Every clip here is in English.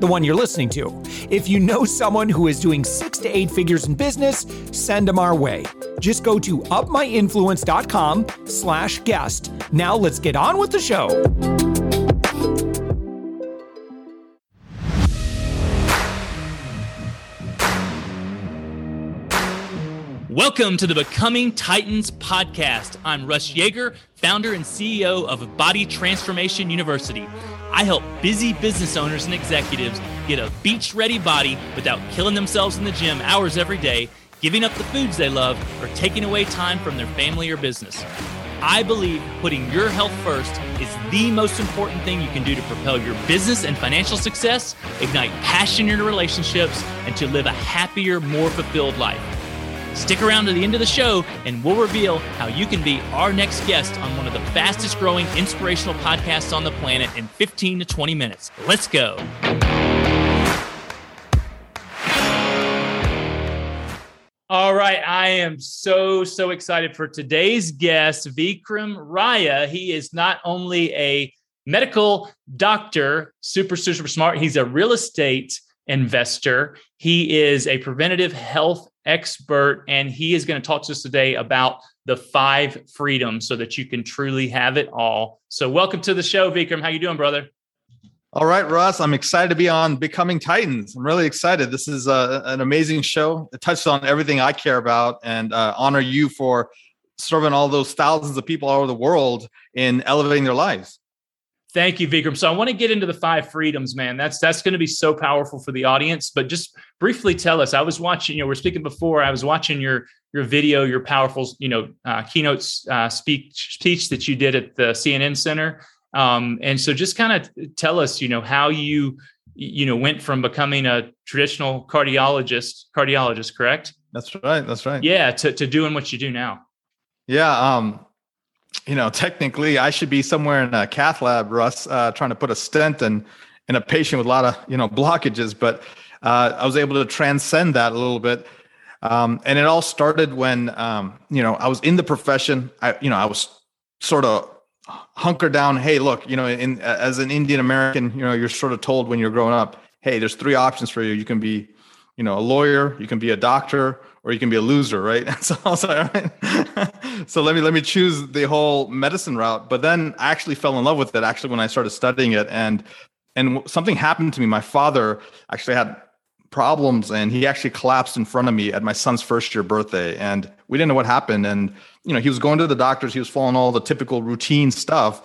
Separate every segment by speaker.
Speaker 1: the one you're listening to. If you know someone who is doing six to eight figures in business, send them our way. Just go to upmyinfluence.com slash guest. Now let's get on with the show. Welcome to the Becoming Titans podcast. I'm Russ Yeager, founder and CEO of Body Transformation University. I help busy business owners and executives get a beach ready body without killing themselves in the gym hours every day, giving up the foods they love, or taking away time from their family or business. I believe putting your health first is the most important thing you can do to propel your business and financial success, ignite passion in your relationships, and to live a happier, more fulfilled life. Stick around to the end of the show, and we'll reveal how you can be our next guest on one of the fastest growing inspirational podcasts on the planet in 15 to 20 minutes. Let's go. All right, I am so, so excited for today's guest, Vikram Raya. He is not only a medical doctor, super, super smart, he's a real estate investor. He is a preventative health expert, and he is going to talk to us today about the five freedoms so that you can truly have it all. So, welcome to the show, Vikram. How you doing, brother?
Speaker 2: All right, Russ. I'm excited to be on Becoming Titans. I'm really excited. This is a, uh, an amazing show. It touched on everything I care about, and uh, honor you for serving all those thousands of people all over the world in elevating their lives.
Speaker 1: Thank you, Vikram. So I want to get into the five freedoms, man. That's that's going to be so powerful for the audience. But just briefly tell us. I was watching. You know, we're speaking before. I was watching your your video, your powerful, you know, uh, keynote uh, speech speech that you did at the CNN Center. Um, and so, just kind of tell us, you know, how you you know went from becoming a traditional cardiologist, cardiologist, correct?
Speaker 2: That's right. That's right.
Speaker 1: Yeah, to to doing what you do now.
Speaker 2: Yeah. Um, you know, technically I should be somewhere in a cath lab, Russ, uh, trying to put a stent in, in a patient with a lot of, you know, blockages, but uh, I was able to transcend that a little bit. Um, and it all started when, um, you know, I was in the profession. I, you know, I was sort of hunkered down. Hey, look, you know, in, as an Indian American, you know, you're sort of told when you're growing up, Hey, there's three options for you. You can be, you know, a lawyer, you can be a doctor, or you can be a loser, right? so I was like, all right. so let me let me choose the whole medicine route. But then I actually fell in love with it actually when I started studying it. And and something happened to me. My father actually had problems and he actually collapsed in front of me at my son's first year birthday. And we didn't know what happened. And you know, he was going to the doctors, he was following all the typical routine stuff,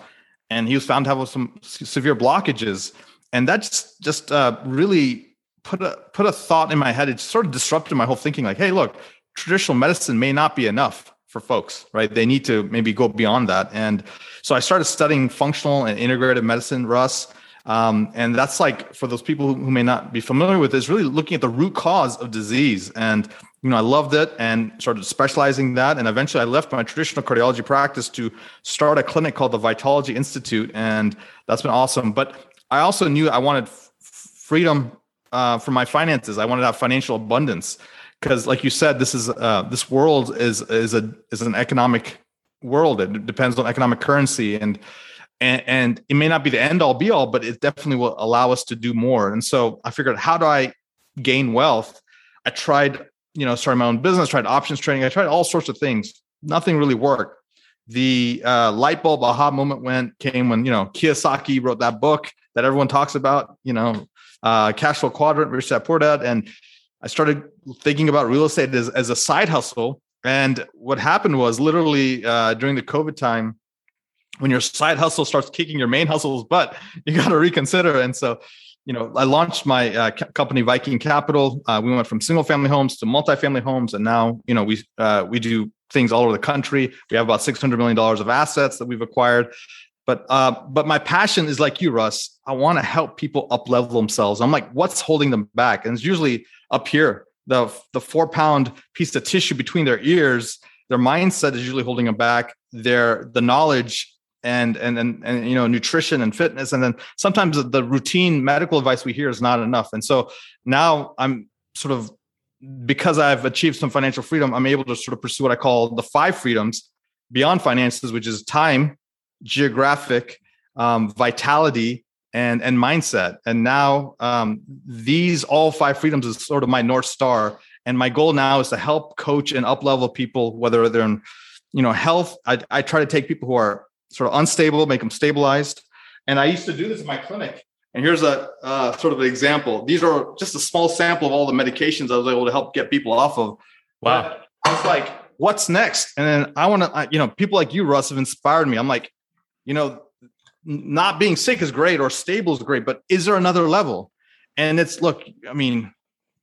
Speaker 2: and he was found to have some severe blockages. And that's just uh, really put a put a thought in my head. It sort of disrupted my whole thinking. Like, hey, look, traditional medicine may not be enough for folks, right? They need to maybe go beyond that. And so I started studying functional and integrative medicine, Russ. Um, and that's like for those people who may not be familiar with this, really looking at the root cause of disease. And you know, I loved it and started specializing that. And eventually, I left my traditional cardiology practice to start a clinic called the Vitology Institute, and that's been awesome. But I also knew I wanted freedom uh, for my finances. I wanted to have financial abundance because, like you said, this is uh, this world is is a is an economic world. It depends on economic currency and. And, and it may not be the end all be all, but it definitely will allow us to do more. And so I figured, how do I gain wealth? I tried, you know, starting my own business, tried options trading, I tried all sorts of things. Nothing really worked. The uh, light bulb aha moment went came when you know Kiyosaki wrote that book that everyone talks about. You know, uh, cash flow quadrant, rich dad poor dad, and I started thinking about real estate as, as a side hustle. And what happened was literally uh, during the COVID time, when your side hustle starts kicking your main hustle's butt, you got to reconsider. And so, you know, I launched my uh, company Viking Capital. Uh, we went from single family homes to multifamily homes, and now you know we uh, we do things all over the country. We have about six hundred million dollars of assets that we've acquired, But uh, but my passion is like you, Russ. I want to help people up level themselves. I'm like, what's holding them back? And it's usually up here, the the four pound piece of tissue between their ears. Their mindset is usually holding them back. Their the knowledge and and and, and you know nutrition and fitness, and then sometimes the routine medical advice we hear is not enough. And so now I'm sort of because I've achieved some financial freedom, I'm able to sort of pursue what I call the five freedoms beyond finances, which is time, geographic, um, vitality, and and mindset. And now um, these all five freedoms is sort of my north star. And my goal now is to help coach and up level people, whether they're in, you know, health. I, I try to take people who are sort of unstable, make them stabilized. And I used to do this in my clinic. And here's a uh, sort of an example. These are just a small sample of all the medications I was able to help get people off of.
Speaker 1: Wow.
Speaker 2: But it's like, what's next? And then I want to, you know, people like you, Russ, have inspired me. I'm like, you know, not being sick is great or stable is great, but is there another level? And it's look, I mean,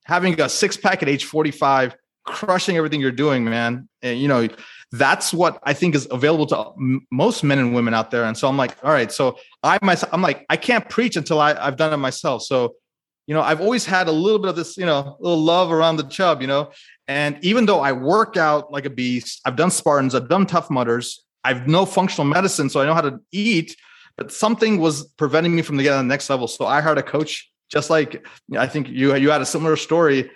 Speaker 2: having a six pack at age 45, crushing everything you're doing, man. And, you know, that's what I think is available to uh, m- most men and women out there. And so I'm like, all right, so I myself, I'm like, I can't preach until I, I've done it myself. So, you know, I've always had a little bit of this, you know, little love around the chub, you know. And even though I work out like a beast, I've done Spartans, I've done Tough Mudders, I've no functional medicine, so I know how to eat, but something was preventing me from getting to the next level. So I hired a coach, just like I think you you had a similar story.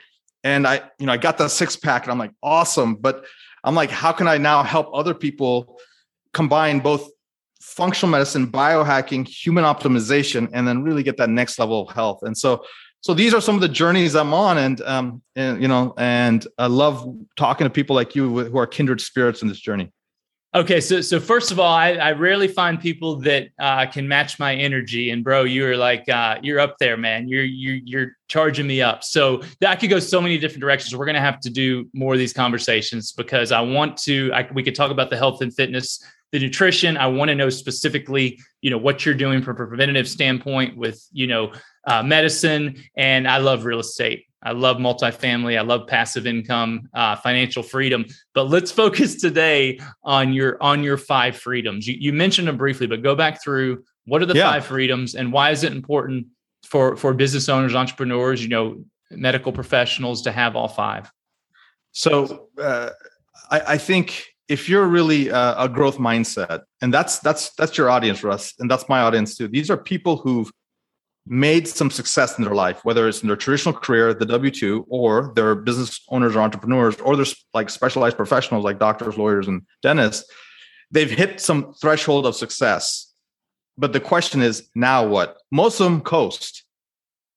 Speaker 2: And I, you know, I got that six pack and I'm like, awesome. But I'm like, how can I now help other people combine both functional medicine, biohacking, human optimization, and then really get that next level of health? And so, so these are some of the journeys I'm on, and um, and you know, and I love talking to people like you who are kindred spirits in this journey.
Speaker 1: Okay, so so first of all, I, I rarely find people that uh, can match my energy, and bro, you are like uh, you're up there, man. You're you're you're charging me up. So that could go so many different directions. We're to have to do more of these conversations because I want to. I, we could talk about the health and fitness, the nutrition. I want to know specifically, you know, what you're doing from a preventative standpoint with you know uh, medicine, and I love real estate. I love multifamily. I love passive income, uh, financial freedom. But let's focus today on your on your five freedoms. You, you mentioned them briefly, but go back through what are the yeah. five freedoms and why is it important for for business owners, entrepreneurs, you know, medical professionals to have all five?
Speaker 2: So uh, I, I, think if you're really uh, a growth mindset, and that's that's that's your audience, Russ, and that's my audience too. These are people who've made some success in their life, whether it's in their traditional career, the W 2, or they're business owners or entrepreneurs, or they're like specialized professionals like doctors, lawyers, and dentists, they've hit some threshold of success. But the question is, now what? Most of them coast.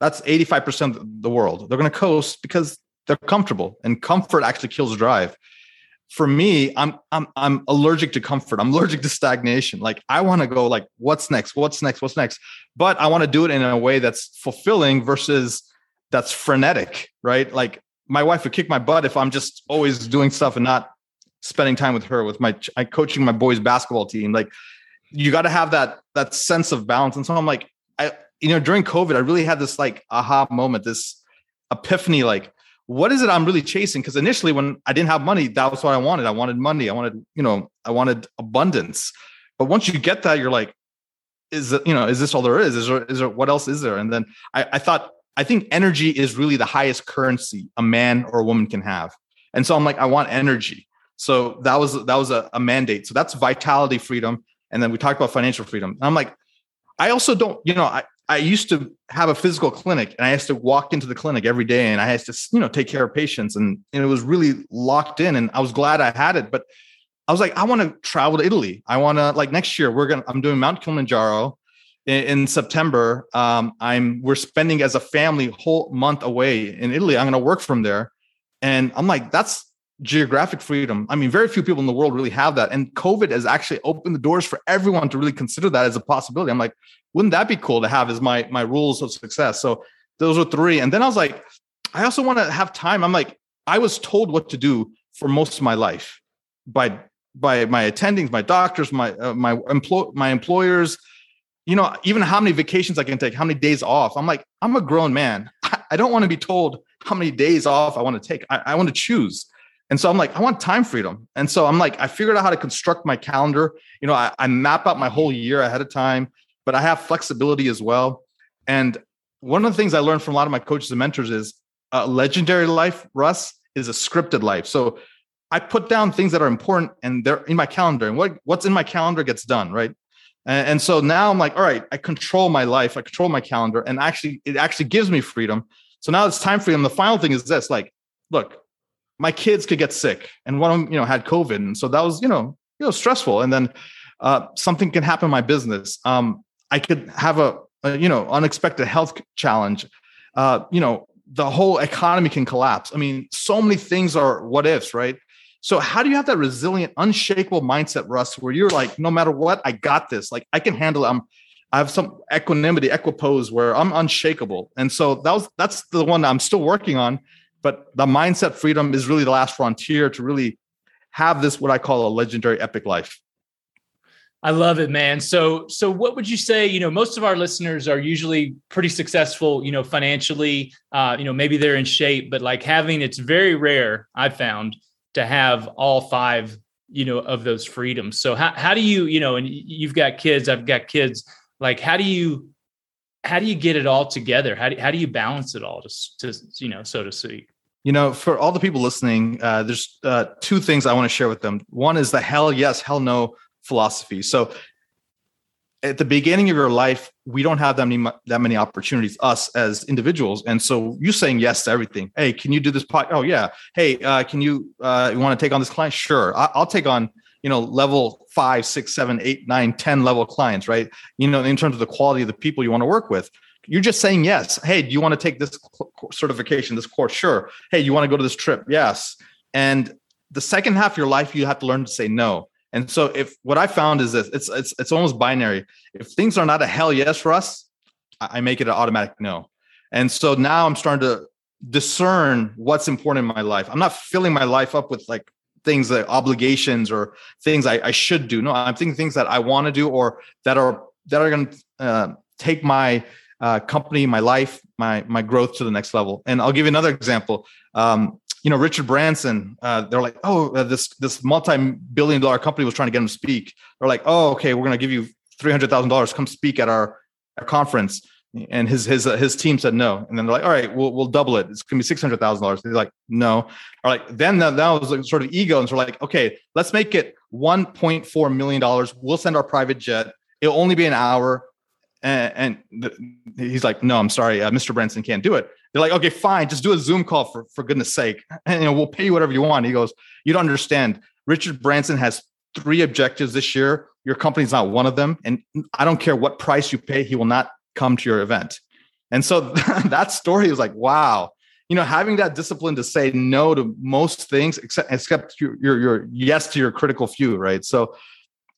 Speaker 2: That's 85% of the world. They're going to coast because they're comfortable, and comfort actually kills drive for me i'm i'm i'm allergic to comfort. I'm allergic to stagnation. Like i want to go like what's next? What's next? What's next? But i want to do it in a way that's fulfilling versus that's frenetic right? Like my wife would kick my butt if i'm just always doing stuff and not spending time with her with my coaching my boys basketball team. Like you got to have that that sense of balance. And so i'm like i you know during covid i really had this like aha moment this epiphany like what is it I'm really chasing? Because initially, when I didn't have money, that was what I wanted. I wanted money. I wanted, you know, I wanted abundance. But once you get that, you're like, is it, you know, is this all there is? Is there, is there, what else is there? And then I, I thought, I think energy is really the highest currency a man or a woman can have. And so I'm like, I want energy. So that was, that was a, a mandate. So that's vitality freedom. And then we talked about financial freedom. And I'm like, I also don't, you know, I, I used to have a physical clinic and I used to walk into the clinic every day and I had to, you know, take care of patients and, and it was really locked in and I was glad I had it. But I was like, I want to travel to Italy. I want to like next year we're going to, I'm doing Mount Kilimanjaro in, in September. Um, I'm, we're spending as a family whole month away in Italy. I'm going to work from there. And I'm like, that's geographic freedom. I mean, very few people in the world really have that. And COVID has actually opened the doors for everyone to really consider that as a possibility. I'm like, wouldn't that be cool to have as my my rules of success? So those are three. And then I was like, I also want to have time. I'm like, I was told what to do for most of my life by by my attendings, my doctors, my uh, my my employers. You know, even how many vacations I can take, how many days off. I'm like, I'm a grown man. I don't want to be told how many days off I want to take. I, I want to choose. And so I'm like, I want time freedom. And so I'm like, I figured out how to construct my calendar. You know, I, I map out my whole year ahead of time, but I have flexibility as well. And one of the things I learned from a lot of my coaches and mentors is a legendary life, Russ, is a scripted life. So I put down things that are important and they're in my calendar. And what, what's in my calendar gets done, right? And, and so now I'm like, all right, I control my life, I control my calendar, and actually, it actually gives me freedom. So now it's time freedom. The final thing is this: like, look, my kids could get sick, and one of them, you know, had COVID, and so that was, you know, you know, stressful. And then uh, something can happen in my business. Um, I could have a, a, you know, unexpected health challenge. Uh, you know, the whole economy can collapse. I mean, so many things are what ifs, right? So how do you have that resilient, unshakable mindset, Russ, where you're like, no matter what, I got this. Like I can handle it. I'm I have some equanimity, equipoise where I'm unshakable. And so that was that's the one I'm still working on. But the mindset freedom is really the last frontier to really have this what I call a legendary epic life.
Speaker 1: I love it, man. So, so what would you say? You know, most of our listeners are usually pretty successful. You know, financially. Uh, you know, maybe they're in shape, but like having it's very rare. I've found to have all five. You know, of those freedoms. So, how how do you? You know, and you've got kids. I've got kids. Like, how do you? How do you get it all together? How do how do you balance it all? Just to you know, so to speak.
Speaker 2: You know, for all the people listening, uh, there's uh, two things I want to share with them. One is the hell yes, hell no philosophy. So at the beginning of your life, we don't have that many that many opportunities, us as individuals. And so you saying yes to everything. Hey, can you do this? Pod? Oh yeah. Hey, uh, can you uh, you want to take on this client? Sure, I- I'll take on you know level five, six, seven, eight, nine, ten level clients. Right. You know, in terms of the quality of the people you want to work with. You're just saying yes. Hey, do you want to take this certification, this course? Sure. Hey, you want to go to this trip? Yes. And the second half of your life, you have to learn to say no and so if what I found is this, it's it's it's almost binary. If things are not a hell yes for us, I make it an automatic no. And so now I'm starting to discern what's important in my life. I'm not filling my life up with like things like obligations or things I, I should do. No, I'm thinking things that I want to do or that are that are going to uh, take my uh, company, my life, my my growth to the next level. And I'll give you another example. Um, you know, Richard Branson, uh, they're like, oh, uh, this this multi-billion dollar company was trying to get him to speak. They're like, oh, okay, we're going to give you three hundred thousand dollars. Come speak at our, our conference. And his his uh, his team said no. And then they're like, all right, we'll we'll double it. It's going to be six hundred thousand dollars. They're like, no. All right. Then that, was like sort of ego, and so like, okay, let's make it one point four million dollars. We'll send our private jet. It'll only be an hour. And, and he's like, no, I'm sorry, uh, Mr. Branson can't do it. They're like, okay, fine, just do a Zoom call for, for goodness sake. And you know, we'll pay you whatever you want. He goes, You don't understand. Richard Branson has three objectives this year. Your company's not one of them. And I don't care what price you pay, he will not come to your event. And so that story is like, wow. You know, having that discipline to say no to most things, except except your your, your yes to your critical few, right? So,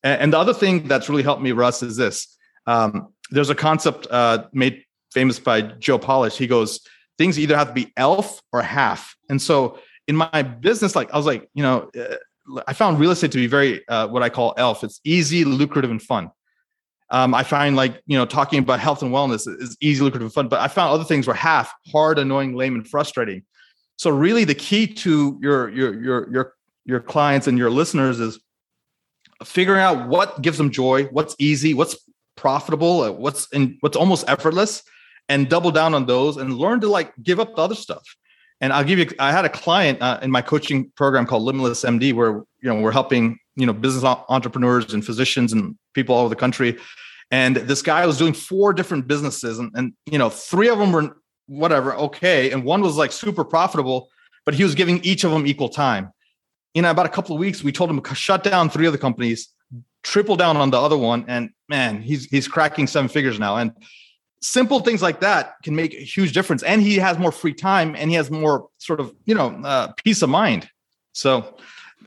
Speaker 2: and the other thing that's really helped me, Russ, is this. Um, there's a concept uh, made famous by Joe Polish. He goes, things either have to be elf or half. And so in my business, like I was like, you know, uh, I found real estate to be very uh, what I call elf. It's easy, lucrative, and fun. Um, I find like you know talking about health and wellness is easy, lucrative, fun. But I found other things were half, hard, annoying, lame, and frustrating. So really, the key to your your your your your clients and your listeners is figuring out what gives them joy, what's easy, what's profitable, uh, what's in what's almost effortless, and double down on those and learn to like give up the other stuff. And I'll give you, I had a client uh, in my coaching program called Limitless MD, where, you know, we're helping, you know, business entrepreneurs and physicians and people all over the country. And this guy was doing four different businesses and, and, you know, three of them were whatever, okay. And one was like super profitable, but he was giving each of them equal time. In about a couple of weeks, we told him to shut down three of the companies, triple down on the other one. And man, he's, he's cracking seven figures now. And, simple things like that can make a huge difference and he has more free time and he has more sort of you know uh, peace of mind so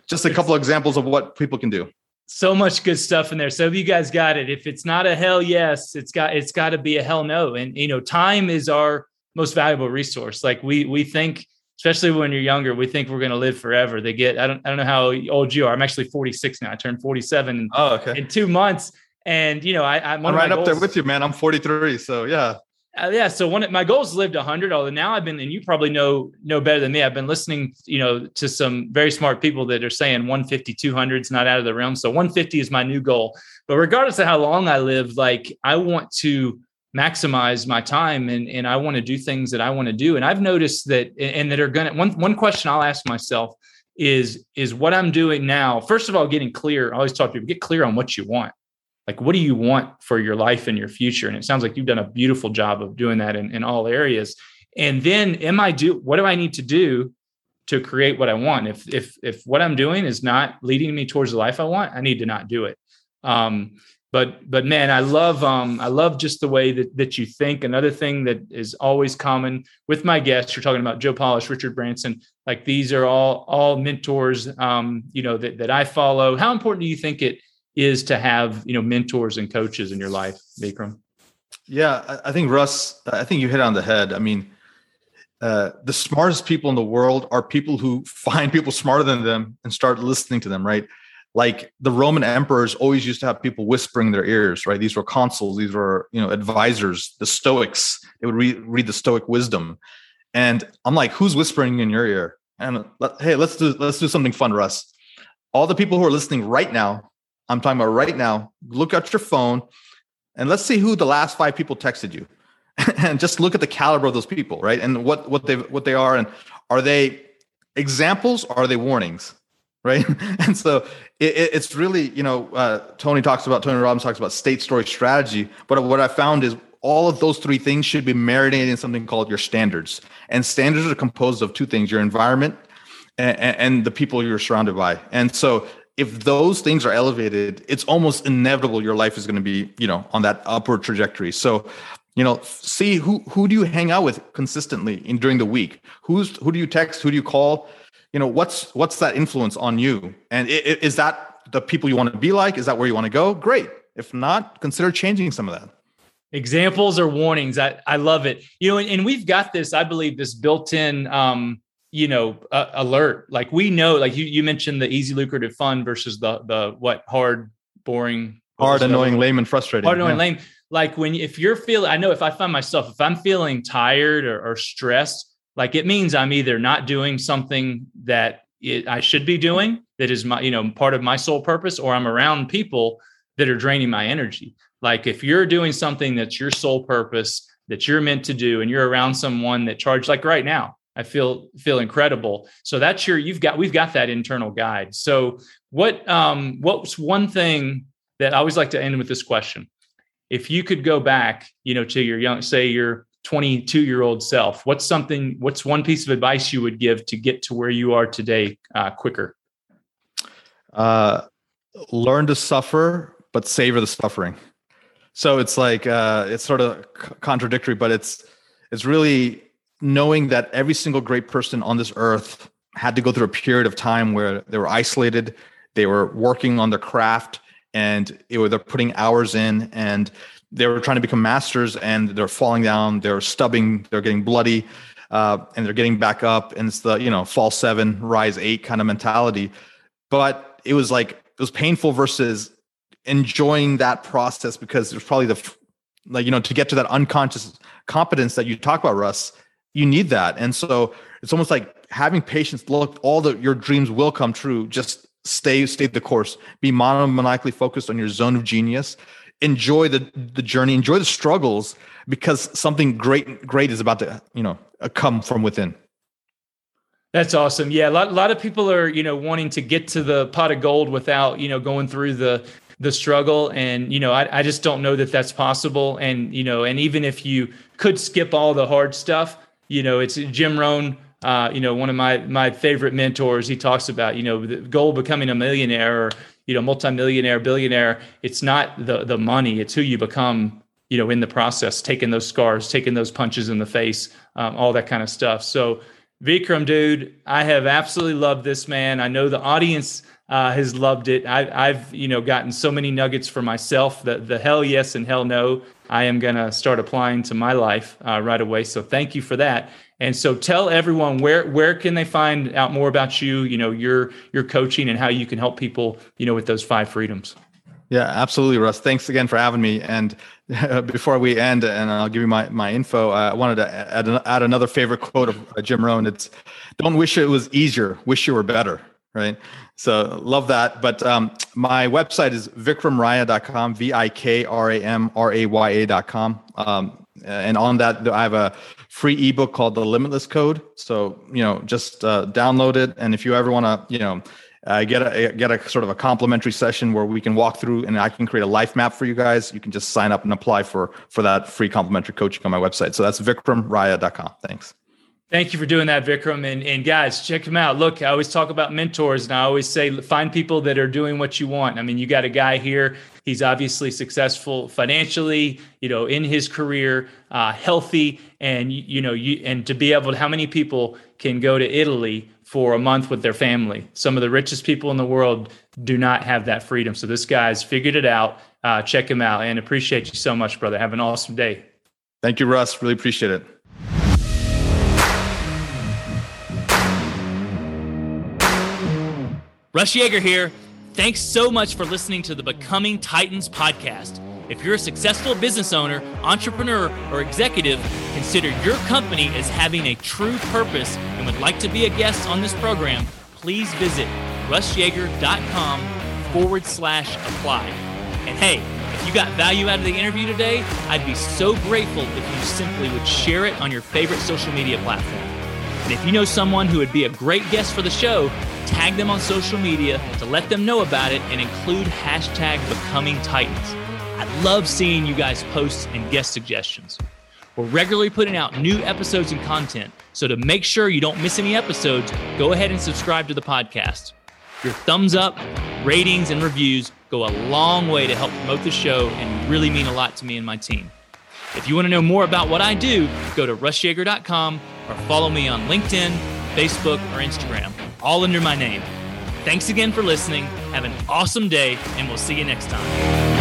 Speaker 2: just a couple of examples of what people can do
Speaker 1: so much good stuff in there. So if you guys got it. If it's not a hell yes it's got it's got to be a hell no. And you know time is our most valuable resource. Like we we think especially when you're younger we think we're going to live forever. They get i don't i don't know how old you are. I'm actually 46 now. I turned 47
Speaker 2: oh, okay.
Speaker 1: in two months. And you know, I,
Speaker 2: I'm, I'm right up there with you, man. I'm 43, so yeah.
Speaker 1: Uh, yeah. So one of my goals lived 100. Although now I've been, and you probably know know better than me. I've been listening, you know, to some very smart people that are saying 150, 200 is not out of the realm. So 150 is my new goal. But regardless of how long I live, like I want to maximize my time and and I want to do things that I want to do. And I've noticed that, and that are gonna one one question I'll ask myself is is what I'm doing now. First of all, getting clear. I always talk to people get clear on what you want like what do you want for your life and your future? And it sounds like you've done a beautiful job of doing that in, in all areas. And then am i do what do i need to do to create what i want? If if if what i'm doing is not leading me towards the life i want i need to not do it. Um but but man i love um i love just the way that that you think. Another thing that is always common with my guests you're talking about joe polish richard branson like these are all all mentors um you know that, that i follow. How important do you think it is to have you know mentors and coaches in your life, Vikram?
Speaker 2: Yeah, I think Russ, I think you hit on the head. I mean, uh, the smartest people in the world are people who find people smarter than them and start listening to them, right? Like the Roman emperors always used to have people whispering their ears, right? These were consuls, these were you know advisors, the Stoics. They would read read the Stoic wisdom, and I'm like, who's whispering in your ear? And hey, let's do let's do something fun, Russ. All the people who are listening right now, I'm talking about right now. Look at your phone and let's see who the last five people texted you. and just look at the caliber of those people, right? And what what they what they are and are they examples or are they warnings? Right. and so it, it's really, you know, uh, Tony talks about, Tony Robbins talks about state story strategy. But what I found is all of those three things should be marinated in something called your standards. And standards are composed of two things your environment and, and, the people you're surrounded by. And so if those things are elevated, it's almost inevitable your life is going to be, you know, on that upward trajectory. So, you know, see who who do you hang out with consistently in during the week? Who's who do you text? Who do you call? You know, what's what's that influence on you? And is that the people you want to be like? Is that where you want to go? Great. If not, consider changing some of that.
Speaker 1: Examples or warnings. I, I love it. You know, and, and we've got this, I believe, this built-in um, you know uh, alert. Like we know like you you mentioned the easy lucrative fun versus the the what hard boring
Speaker 2: hard annoying lame and frustrating
Speaker 1: hard annoying yeah. lame. Like when if you're feeling i know if i find myself if i'm feeling tired or, or stressed like it means i'm either not doing something that it, i should be doing that is my you know part of my sole purpose or i'm around people that are draining my energy. Like if you're doing something that's your sole purpose that you're meant to do and you're around someone that charged like right now I feel feel incredible. So that's your you've got we've got that internal guide. So what um what's one thing that I always like to end with this question? If you could go back, you know, to your young say your 22 year old self, what's something what's one piece of advice you would give to get to where you are today uh, quicker?
Speaker 2: Uh learn to suffer but savor the suffering. So it's like uh it's sort of contradictory but it's it's really knowing that every single great person on this earth had to go through a period of time where they were isolated, they were working on their craft, and it, they're putting hours in, and they were trying to become masters, and they're falling down, they're stubbing, they're getting bloody, uh, and they're getting back up, and it's the you know fall seven, rise eight kind of mentality. But it was like it was painful versus enjoying that process because there's probably the like you know to get to that unconscious competence that you talk about, Russ you need that and so it's almost like having patience look all the your dreams will come true just stay stay the course be monomaniacally focused on your zone of genius enjoy the the journey enjoy the struggles because something great great is about to you know come from within
Speaker 1: that's awesome. Yeah, a lot, a lot of people are, you know, wanting to get to the pot of gold without, you know, going through the the struggle. And you know, I, I just don't know that that's possible. And you know, and even if you could skip all the hard stuff, you know, it's Jim Rohn, uh, you know, one of my my favorite mentors. He talks about, you know, the goal of becoming a millionaire or you know, multimillionaire, billionaire. It's not the the money; it's who you become. You know, in the process, taking those scars, taking those punches in the face, um, all that kind of stuff. So, Vikram, dude, I have absolutely loved this man. I know the audience uh, has loved it. I, have you know gotten so many nuggets for myself. The the hell yes and hell no I am going to start applying to my life uh, right away. So thank you for that. And so tell everyone where where can they find out more about you, you know, your your coaching and how you can help people, you know, with those five freedoms.
Speaker 2: Yeah, absolutely, Russ. Thanks again for having me. And before we end, and I'll give you my, my info, I wanted to add, add another favorite quote of uh, Jim Rohn. It's don't wish it was easier, wish you were better, right? So love that. But um, my website is vikramraya.com, V I K R A M R A Y A.com. Um, and on that, I have a free ebook called The Limitless Code. So, you know, just uh, download it. And if you ever want to, you know, uh, get a get a sort of a complimentary session where we can walk through and I can create a life map for you guys. You can just sign up and apply for for that free complimentary coaching on my website. So that's vikramraya.com. Thanks.
Speaker 1: Thank you for doing that, Vikram. And, and guys, check him out. Look, I always talk about mentors, and I always say find people that are doing what you want. I mean, you got a guy here. He's obviously successful financially, you know, in his career, uh, healthy, and you, know, you and to be able to. How many people can go to Italy for a month with their family? Some of the richest people in the world do not have that freedom. So this guy's figured it out. Uh, check him out, and appreciate you so much, brother. Have an awesome day.
Speaker 2: Thank you, Russ. Really appreciate it.
Speaker 1: Russ Yeager here. Thanks so much for listening to the Becoming Titans podcast. If you're a successful business owner, entrepreneur, or executive, consider your company as having a true purpose and would like to be a guest on this program, please visit russyeager.com forward slash apply. And hey, if you got value out of the interview today, I'd be so grateful if you simply would share it on your favorite social media platform. And if you know someone who would be a great guest for the show, tag them on social media to let them know about it and include hashtag becoming titans. I love seeing you guys post and guest suggestions. We're regularly putting out new episodes and content, so to make sure you don't miss any episodes, go ahead and subscribe to the podcast. Your thumbs up, ratings, and reviews go a long way to help promote the show and really mean a lot to me and my team. If you want to know more about what I do, go to russyeager.com or follow me on LinkedIn, Facebook, or Instagram all under my name. Thanks again for listening. Have an awesome day, and we'll see you next time.